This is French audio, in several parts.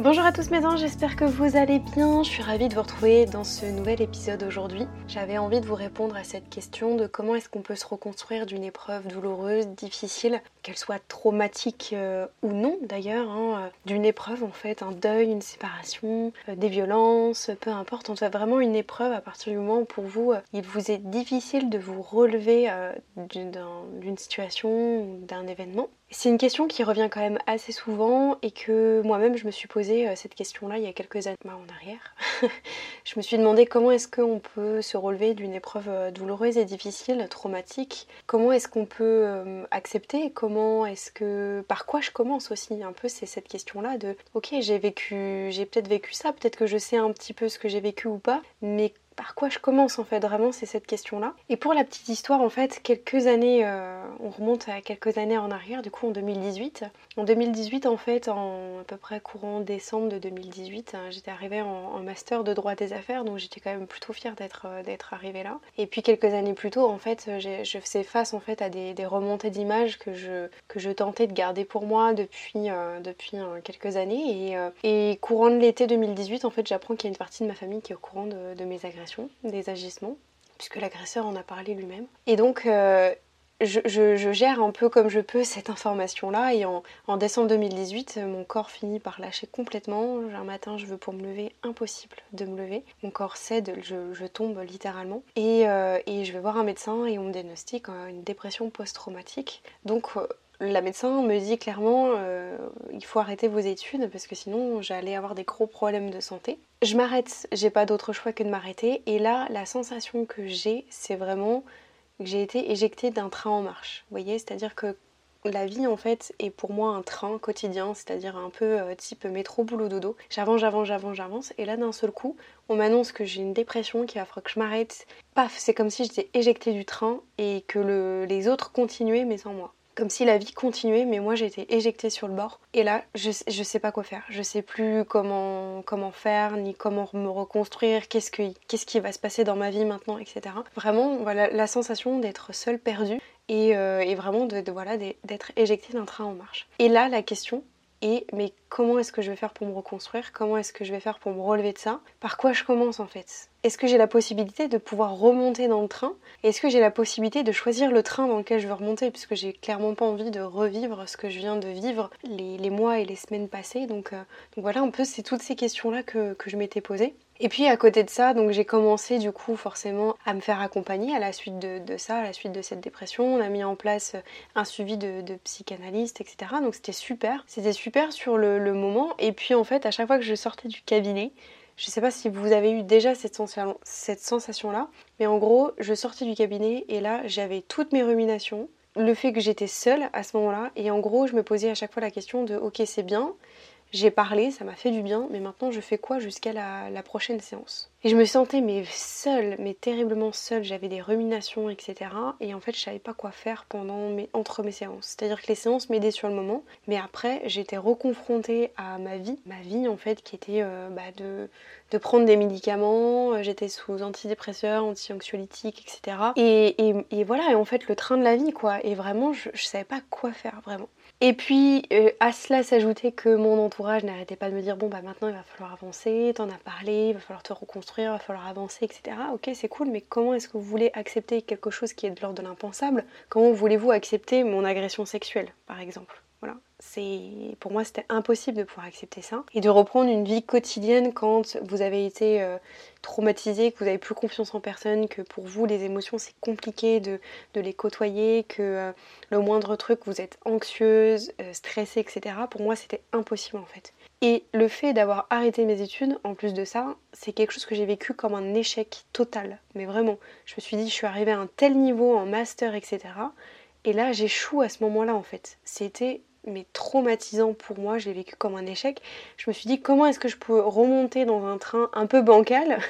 Bonjour à tous mes anges, j'espère que vous allez bien. Je suis ravie de vous retrouver dans ce nouvel épisode aujourd'hui. J'avais envie de vous répondre à cette question de comment est-ce qu'on peut se reconstruire d'une épreuve douloureuse, difficile, qu'elle soit traumatique euh, ou non d'ailleurs, hein, euh, d'une épreuve en fait, un deuil, une séparation, euh, des violences, peu importe. En fait, vraiment une épreuve à partir du moment où pour vous, il vous est difficile de vous relever d'une situation ou d'un événement. C'est une question qui revient quand même assez souvent et que moi-même je me suis posé euh, cette question-là il y a quelques années en arrière. je me suis demandé comment est-ce qu'on peut se relever d'une épreuve euh, douloureuse et difficile, traumatique. Comment est-ce qu'on peut euh, accepter Comment est-ce que par quoi je commence aussi un peu c'est cette question-là de OK, j'ai vécu j'ai peut-être vécu ça, peut-être que je sais un petit peu ce que j'ai vécu ou pas, mais par quoi je commence en fait vraiment c'est cette question là et pour la petite histoire en fait quelques années euh, on remonte à quelques années en arrière du coup en 2018 en 2018 en fait en à peu près courant décembre de 2018 hein, j'étais arrivée en, master de droit des affaires donc j'étais quand même plutôt fière d'être euh, d'être arrivée là. Et puis quelques années plus tôt en fait je faisais face en fait à des, remontées d'images que je que je tentais de garder pour moi depuis euh, depuis quelques années. Et, et courant de l'été 2018 en fait j'apprends qu'il y a une partie de ma famille qui est au courant de, de mes agressions des agissements, puisque l'agresseur en a parlé lui-même. Et donc, euh, je, gère un peu comme je peux cette information-là. Et en, décembre 2018, mon corps finit par lâcher complètement. Un matin, je veux pour me lever, impossible de me lever. Mon corps cède, je, tombe littéralement. Euh, et, je vais voir un médecin et on me diagnostique euh, une dépression post-traumatique. Donc, la médecin me dit clairement euh, il faut arrêter vos études parce que sinon j'allais avoir des gros problèmes de santé. Je m'arrête, j'ai pas d'autre choix que de m'arrêter et là la sensation que j'ai c'est vraiment que j'ai été éjectée d'un train en marche. Vous voyez, c'est-à-dire que la vie en fait est pour moi un train quotidien, c'est-à-dire un peu euh, type métro boulot dodo. J'avance, j'avance, j'avance, j'avance et là d'un seul coup, on m'annonce que j'ai une dépression, qu'il va falloir que je m'arrête. Paf, c'est comme si j'étais éjectée du train et que les autres continuaient mais sans moi comme si la vie continuait, mais moi j'étais éjectée sur le bord. Et là, je, je sais pas quoi faire. Je sais plus comment, comment faire, ni comment me reconstruire, qu'est-ce, qu'est-ce qui va se passer dans ma vie maintenant, etc. Vraiment, voilà, la sensation d'être seule, perdue, et, euh, vraiment de, voilà, d'être éjectée d'un train en marche. Et là, la question est, mais comment est-ce que je vais faire pour me reconstruire? Comment est-ce que je vais faire pour me relever de ça? Par quoi je commence en fait? Est-ce que j'ai la possibilité de pouvoir remonter dans le train? Est-ce que j'ai la possibilité de choisir le train dans lequel je veux remonter? Puisque j'ai clairement pas envie de revivre ce que je viens de vivre les, mois et les semaines passées. Donc, euh, donc voilà, un peu, c'est toutes ces questions-là que, je m'étais posées. Et puis à côté de ça, donc j'ai commencé du coup forcément à me faire accompagner à la suite de, ça, à la suite de cette dépression. On a mis en place un suivi de, psychanalyste, etc. Donc c'était super. C'était super sur le, le moment. Et puis en fait, à chaque fois que je sortais du cabinet, je ne sais pas si vous avez eu déjà cette, sensation-là, mais en gros, je sortais du cabinet et là, j'avais toutes mes ruminations, le fait que j'étais seule à ce moment-là, et en gros, je me posais à chaque fois la question de ok, c'est bien, j'ai parlé, ça m'a fait du bien, mais maintenant je fais quoi jusqu'à la, prochaine séance? Et je me sentais mais seule, mais terriblement seule, j'avais des ruminations, etc. Et en fait je savais pas quoi faire pendant mes, entre mes séances. C'est-à-dire que les séances m'aidaient sur le moment, mais après j'étais reconfrontée à ma vie, ma vie en fait qui était euh, bah, de, de prendre des médicaments, euh, j'étais sous antidépresseurs, anti-anxiolytiques, etc. Et, et, voilà, et en fait le train de la vie quoi, et vraiment je, je savais pas quoi faire vraiment. Et puis euh, à cela s'ajoutait que mon entourage n'arrêtait pas de me dire bon bah maintenant il va falloir avancer, t'en as parlé, il va falloir te reconstruire, il va falloir avancer, etc. Ok c'est cool, mais comment est-ce que vous voulez accepter quelque chose qui est de l'ordre de l'impensable? Comment voulez-vous accepter mon agression sexuelle par exemple? Voilà, c'est pour moi c'était impossible de pouvoir accepter ça et de reprendre une vie quotidienne quand vous avez été euh, traumatisé, que vous avez plus confiance en personne, que pour vous les émotions c'est compliqué de, les côtoyer, que euh, le moindre truc vous êtes anxieuse, euh, stressée, etc. Pour moi c'était impossible en fait. Et le fait d'avoir arrêté mes études, en plus de ça, c'est quelque chose que j'ai vécu comme un échec total. Mais vraiment, je me suis dit, je suis arrivée à un tel niveau en master, etc. Et là, j'échoue à ce moment-là en fait. C'était mais traumatisant pour moi, j'ai vécu comme un échec. Je me suis dit comment est-ce que je peux remonter dans un train un peu bancal?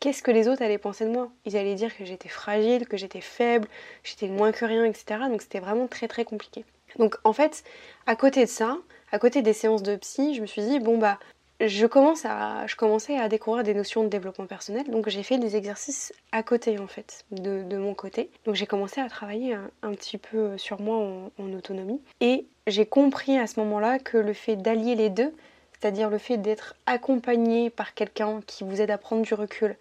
Qu'est-ce que les autres allaient penser de moi? Ils allaient dire que j'étais fragile, que j'étais faible, j'étais moins que rien, etc. Donc c'était vraiment très très compliqué. Donc en fait, à côté de ça, à côté des séances de psy, je me suis dit bon bah je, commence à, commençais à découvrir des notions de développement personnel, donc j'ai fait des exercices à côté en fait, de, mon côté. Donc j'ai commencé à travailler un, petit peu sur moi en, autonomie. Et j'ai compris à ce moment-là que le fait d'allier les deux, c'est-à-dire le fait d'être accompagné par quelqu'un qui vous aide à prendre du recul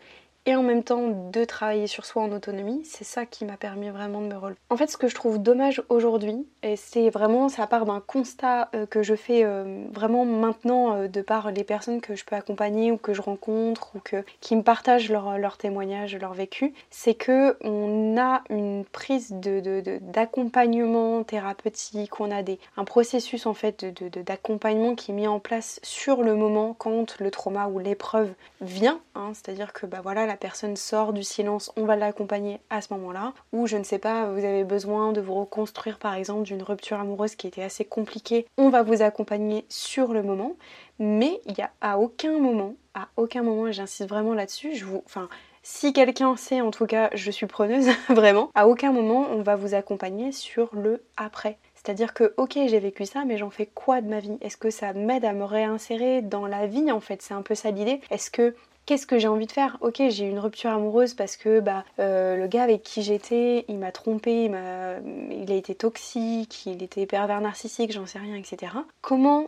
et en même temps de travailler sur soi en autonomie, c'est ça qui m'a permis vraiment de me relever. En fait, ce que je trouve dommage aujourd'hui, et c'est vraiment, ça part d'un constat euh, que je fais euh, vraiment maintenant euh, de par les personnes que je peux accompagner ou que je rencontre ou que, qui me partagent leur, témoignage, leur vécu, c'est que on a une prise d'accompagnement de, thérapeutique, on a des, un processus en fait d'accompagnement qui est mis en place sur le moment quand le trauma ou l'épreuve vient, hein, c'est-à-dire que bah voilà la personne sort du silence, on va l'accompagner à ce moment-là. Ou je ne sais pas, vous avez besoin de vous reconstruire par exemple d'une rupture amoureuse qui était assez compliquée, on va vous accompagner sur le moment. Mais il n'y a à aucun moment, à aucun moment, et j'insiste vraiment là-dessus, je vous. Enfin, si quelqu'un sait, en tout cas, je suis preneuse, vraiment. À aucun moment, on va vous accompagner sur le après. C'est-à-dire que, ok, j'ai vécu ça, mais j'en fais quoi de ma vie? Est-ce que ça m'aide à me réinsérer dans la vie en fait? C'est un peu ça l'idée. Est-ce que qu'est-ce que j'ai envie de faire? Ok, j'ai eu une rupture amoureuse parce que bah, euh, le gars avec qui j'étais, il m'a trompé, il il a été toxique, il était pervers narcissique, j'en sais rien, etc. Comment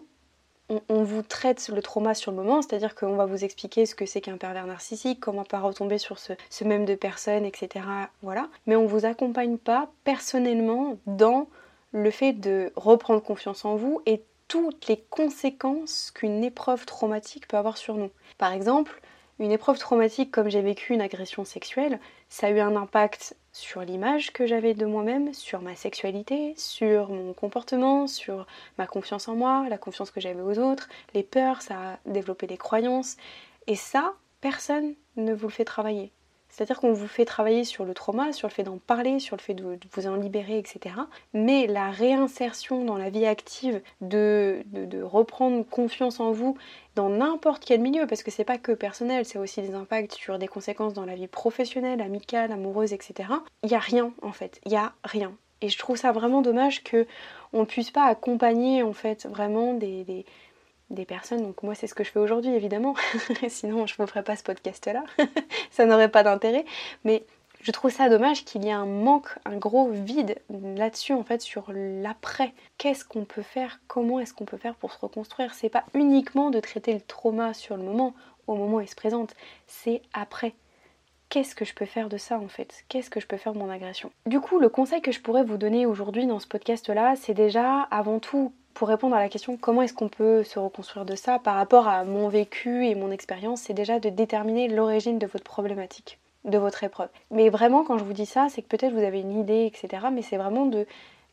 on, vous traite le trauma sur le moment, c'est-à-dire qu'on va vous expliquer ce que c'est qu'un pervers narcissique, comment pas retomber sur ce, ce même de personnes, etc. Voilà. Mais on vous accompagne pas personnellement dans le fait de reprendre confiance en vous et toutes les conséquences qu'une épreuve traumatique peut avoir sur nous. Par exemple, une épreuve traumatique comme j'ai vécu une agression sexuelle, ça a eu un impact sur l'image que j'avais de moi-même, sur ma sexualité, sur mon comportement, sur ma confiance en moi, la confiance que j'avais aux autres, les peurs, ça a développé des croyances. Et ça, personne ne vous le fait travailler. C'est-à-dire qu'on vous fait travailler sur le trauma, sur le fait d'en parler, sur le fait de, vous en libérer, etc. Mais la réinsertion dans la vie active, de, reprendre confiance en vous dans n'importe quel milieu, parce que c'est pas que personnel, c'est aussi des impacts sur des conséquences dans la vie professionnelle, amicale, amoureuse, etc. Il n'y a rien en fait, il n'y a rien. Et je trouve ça vraiment dommage que on puisse pas accompagner en fait vraiment des des personnes. Donc moi c'est ce que je fais aujourd'hui évidemment. Sinon je ne ferais pas ce podcast là. ça n'aurait pas d'intérêt. Mais je trouve ça dommage qu'il y ait un manque, un gros vide là-dessus en fait sur l'après. Qu'est-ce qu'on peut faire? Comment est-ce qu'on peut faire pour se reconstruire? C'est pas uniquement de traiter le trauma sur le moment, au moment où il se présente, c'est après. Qu'est-ce que je peux faire de ça en fait? Qu'est-ce que je peux faire de mon agression? Du coup, le conseil que je pourrais vous donner aujourd'hui dans ce podcast là, c'est déjà avant tout pour répondre à la question comment est-ce qu'on peut se reconstruire de ça par rapport à mon vécu et mon expérience, c'est déjà de déterminer l'origine de votre problématique, de votre épreuve. Mais vraiment, quand je vous dis ça, c'est que peut-être vous avez une idée, etc. Mais c'est vraiment de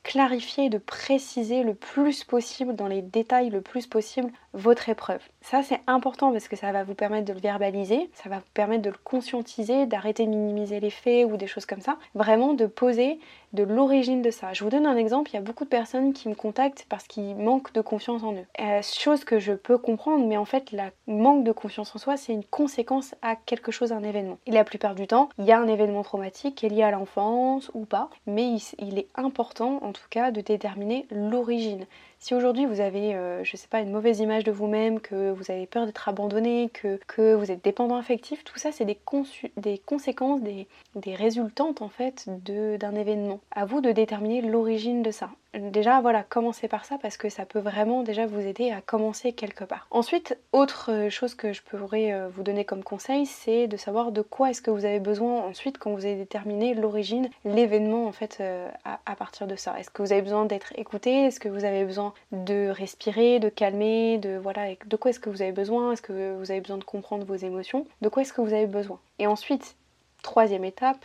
clarifier, de préciser le plus possible, dans les détails le plus possible, votre épreuve. Ça c'est important parce que ça va vous permettre de le verbaliser, ça va vous permettre de le conscientiser, d'arrêter de minimiser les faits ou des choses comme ça. Vraiment de poser de l'origine de ça. Je vous donne un exemple, il y a beaucoup de personnes qui me contactent parce qu'ils manquent de confiance en eux. Euh, chose que je peux comprendre, mais en fait, la manque de confiance en soi, c'est une conséquence à quelque chose, un événement. Et la plupart du temps, il y a un événement traumatique qui est lié à l'enfance ou pas, mais il est important en tout cas de déterminer l'origine. Si aujourd'hui vous avez, euh, je sais pas, une mauvaise image de vous-même, que vous avez peur d'être abandonné, que, vous êtes dépendant affectif, tout ça c'est des, des, conséquences, des, des résultantes en fait d'un événement. À vous de déterminer l'origine de ça déjà voilà commencez par ça parce que ça peut vraiment déjà vous aider à commencer quelque part. Ensuite autre euh, chose que je pourrais euh, vous donner comme conseil c'est de savoir de quoi est-ce que vous avez besoin ensuite quand vous avez déterminé l'origine, l'événement en fait euh, à, partir de ça. Est-ce que vous avez besoin d'être écouté? Est-ce que vous avez besoin de respirer, de calmer, de voilà de quoi est-ce que vous avez besoin? Est-ce que vous avez besoin de comprendre vos émotions? De quoi est-ce que vous avez besoin? Et ensuite troisième étape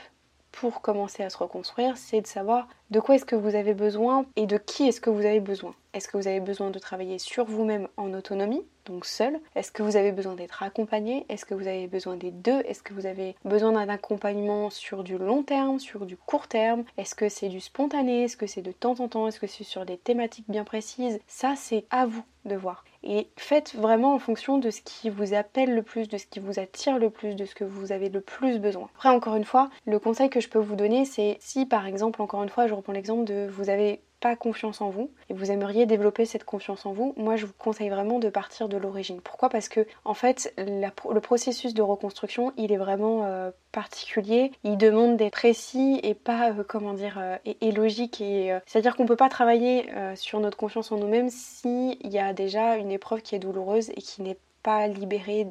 pour commencer à se reconstruire, c'est de savoir de quoi est-ce que vous avez besoin et de qui est-ce que vous avez besoin. Est-ce que vous avez besoin de travailler sur vous-même en autonomie, donc seul? Est-ce que vous avez besoin d'être accompagné? Est-ce que vous avez besoin des deux? Est-ce que vous avez besoin d'un accompagnement sur du long terme, sur du court terme? Est-ce que c'est du spontané? Est-ce que c'est de temps en temps? Est-ce que c'est sur des thématiques bien précises? Ça, c'est à vous de voir. Et faites vraiment en fonction de ce qui vous appelle le plus, de ce qui vous attire le plus, de ce que vous avez le plus besoin. Après, encore une fois, le conseil que je peux vous donner, c'est si par exemple, encore une fois, je reprends l'exemple de vous avez confiance en vous et vous aimeriez développer cette confiance en vous, moi je vous conseille vraiment de partir de l'origine. Pourquoi? Parce que en fait le processus de reconstruction il est vraiment euh, particulier, il demande d'être précis et pas euh, comment dire euh, et, logique et c'est-à-dire qu'on peut pas travailler sur notre confiance en nous-mêmes s'il y a déjà une épreuve qui est douloureuse et qui n'est pas libérée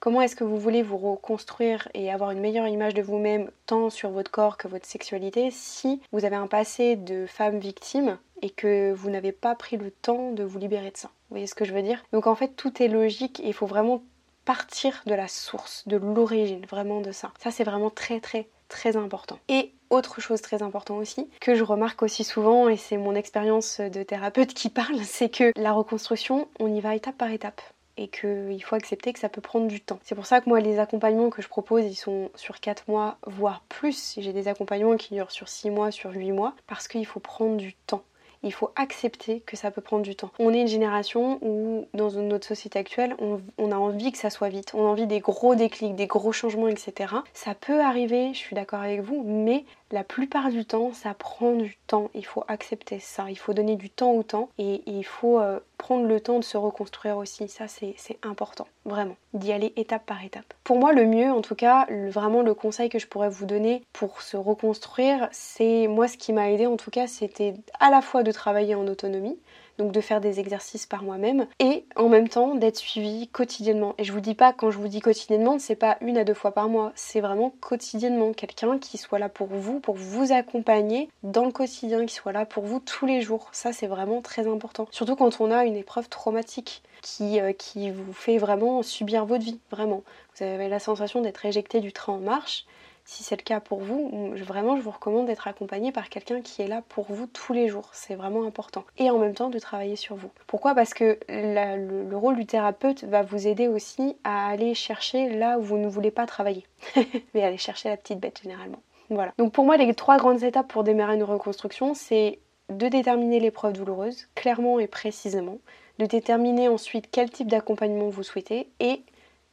Comment est-ce que vous voulez vous reconstruire et avoir une meilleure image de vous-même tant sur votre corps que votre sexualité si vous avez un passé de femme victime et que vous n'avez pas pris le temps de vous libérer de ça? Vous voyez ce que je veux dire? Donc en fait tout est logique et il faut vraiment partir de la source, de l'origine, vraiment de ça. Ça c'est vraiment très très très important. Et autre chose très importante aussi, que je remarque aussi souvent, et c'est mon expérience de thérapeute qui parle, c'est que la reconstruction, on y va étape par étape et qu'il faut accepter que ça peut prendre du temps. C'est pour ça que moi les accompagnements que je propose ils sont sur 4 mois voire plus. J'ai des accompagnements qui durent sur 6 mois, sur 8 mois parce qu'il faut prendre du temps. Il faut accepter que ça peut prendre du temps. On est une génération où, dans notre société actuelle, on, a envie que ça soit vite. On a envie des gros déclics, des gros changements, etc. Ça peut arriver, je suis d'accord avec vous, mais la plupart du temps, ça prend du temps. Il faut accepter ça. Il faut donner du temps au temps et, il faut euh, prendre le temps de se reconstruire aussi. Ça, c'est important, vraiment. D'y aller étape par étape. Pour moi, le mieux, en tout cas, vraiment le conseil que je pourrais vous donner pour se reconstruire, c'est moi ce qui m'a aidé en tout cas, c'était à la fois de travailler en autonomie donc de faire des exercices par moi-même et en même temps d'être suivi quotidiennement. Et je vous dis pas quand je vous dis quotidiennement, c'est pas une à deux fois par mois, c'est vraiment quotidiennement quelqu'un qui soit là pour vous, pour vous accompagner dans le quotidien, qui soit là pour vous tous les jours. Ça c'est vraiment très important. Surtout quand on a une épreuve traumatique qui, euh, qui vous fait vraiment subir votre vie, vraiment. Vous avez la sensation d'être éjecté du train en marche si c'est le cas pour vous, vraiment je vous recommande d'être accompagné par quelqu'un qui est là pour vous tous les jours. C'est vraiment important. Et en même temps de travailler sur vous. Pourquoi? Parce que le, rôle du thérapeute va vous aider aussi à aller chercher là où vous ne voulez pas travailler. Mais aller chercher la petite bête généralement. Voilà. Donc pour moi, les trois grandes étapes pour démarrer une reconstruction, c'est de déterminer l'épreuve douloureuse, clairement et précisément, de déterminer ensuite quel type d'accompagnement vous souhaitez et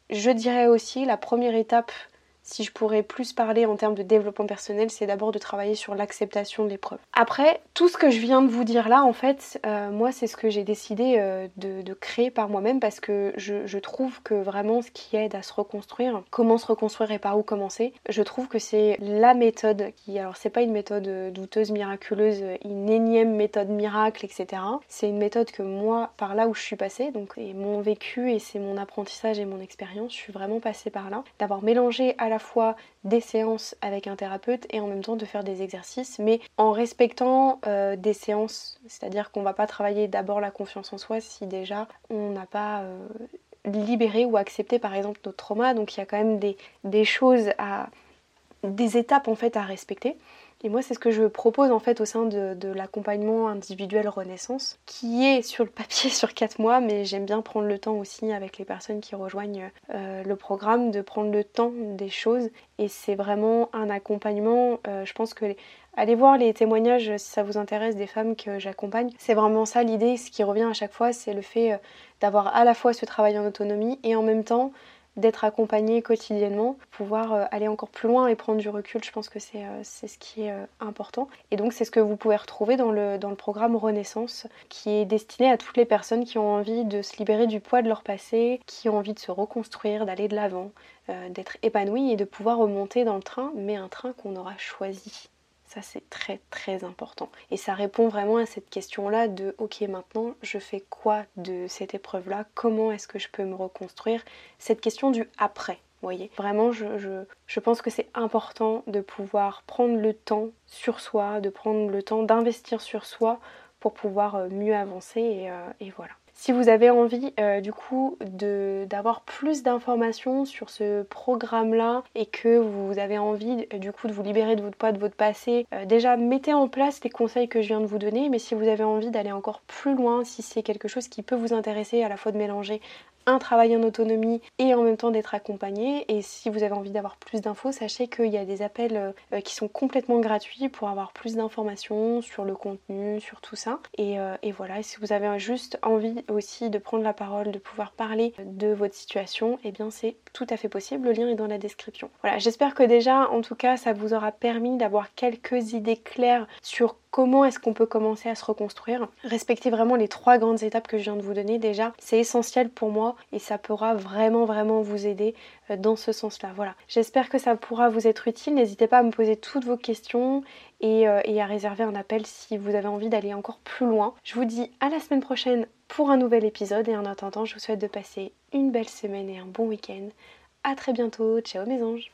je dirais aussi la première étape si je pourrais plus parler en termes de développement personnel, c'est d'abord de travailler sur l'acceptation de l'épreuve. Après, tout ce que je viens de vous dire là, en fait, euh, moi, c'est ce que j'ai décidé euh, de, créer par moi-même parce que je, trouve que vraiment ce qui aide à se reconstruire, comment se reconstruire et par où commencer, je trouve que c'est la méthode qui, alors c'est pas une méthode euh, douteuse, miraculeuse, une énième méthode miracle, etc. C'est une méthode que moi, par là où je suis passée, donc c'est mon vécu et c'est mon apprentissage et mon expérience, je suis vraiment passée par là, d'avoir mélangé à la fois des séances avec un thérapeute et en même temps de faire des exercices, mais en respectant euh, des séances, c'est-à-dire qu'on va pas travailler d'abord la confiance en soi si déjà on n'a pas euh, libéré ou accepté par exemple notre trauma, donc il y a quand même des, des choses à des étapes en fait à respecter. Et moi, c'est ce que je propose en fait au sein de, l'accompagnement individuel Renaissance, qui est sur le papier sur 4 mois, mais j'aime bien prendre le temps aussi avec les personnes qui rejoignent euh, le programme de prendre le temps des choses. Et c'est vraiment un accompagnement. Euh, je pense que allez voir les témoignages si ça vous intéresse des femmes que j'accompagne. C'est vraiment ça l'idée. Ce qui revient à chaque fois, c'est le fait euh, d'avoir à la fois ce travail en autonomie et en même temps d'être accompagné quotidiennement, pouvoir euh, aller encore plus loin et prendre du recul, je pense que c'est euh, ce qui est euh, important. Et donc c'est ce que vous pouvez retrouver dans le, dans le programme Renaissance, qui est destiné à toutes les personnes qui ont envie de se libérer du poids de leur passé, qui ont envie de se reconstruire, d'aller de l'avant, d'être épanouies et de pouvoir remonter dans le train, mais un train qu'on aura choisi. Ça, c'est très très important. Et ça répond vraiment à cette question-là de ok, maintenant, je fais quoi de cette épreuve-là? Comment est-ce que je peux me reconstruire? Cette question du après. Voyez, vraiment, je, je pense que c'est important de pouvoir prendre le temps sur soi, de prendre le temps d'investir sur soi pour pouvoir mieux avancer et voilà. Si vous avez envie euh, du coup d'avoir plus d'informations sur ce programme-là et que vous avez envie euh, du coup de vous libérer de votre poids, de votre passé, euh, déjà mettez en place les conseils que je viens de vous donner. Mais si vous avez envie d'aller encore plus loin, si c'est quelque chose qui peut vous intéresser à la fois de mélanger un travail en autonomie et en même temps d'être accompagné. Et si vous avez envie d'avoir plus d'infos, sachez qu'il y a des appels euh, qui sont complètement gratuits pour avoir plus d'informations sur le contenu, sur tout ça. Et, euh, voilà, et si vous avez juste envie aussi de prendre la parole, de pouvoir parler de votre situation, et eh bien c'est tout à fait possible. Le lien est dans la description. Voilà, j'espère que déjà, en tout cas, ça vous aura permis d'avoir quelques idées claires sur comment est-ce qu'on peut commencer à se reconstruire. Respectez vraiment les trois grandes étapes que je viens de vous donner déjà. C'est essentiel pour moi et ça pourra vraiment vraiment vous aider euh, dans ce sens-là. Voilà. J'espère que ça pourra vous être utile. N'hésitez pas à me poser toutes vos questions et, euh, et à réserver un appel si vous avez envie d'aller encore plus loin. Je vous dis à la semaine prochaine pour un nouvel épisode et en attendant, je vous souhaite de passer une belle semaine et un bon week-end. A très bientôt. Ciao mes anges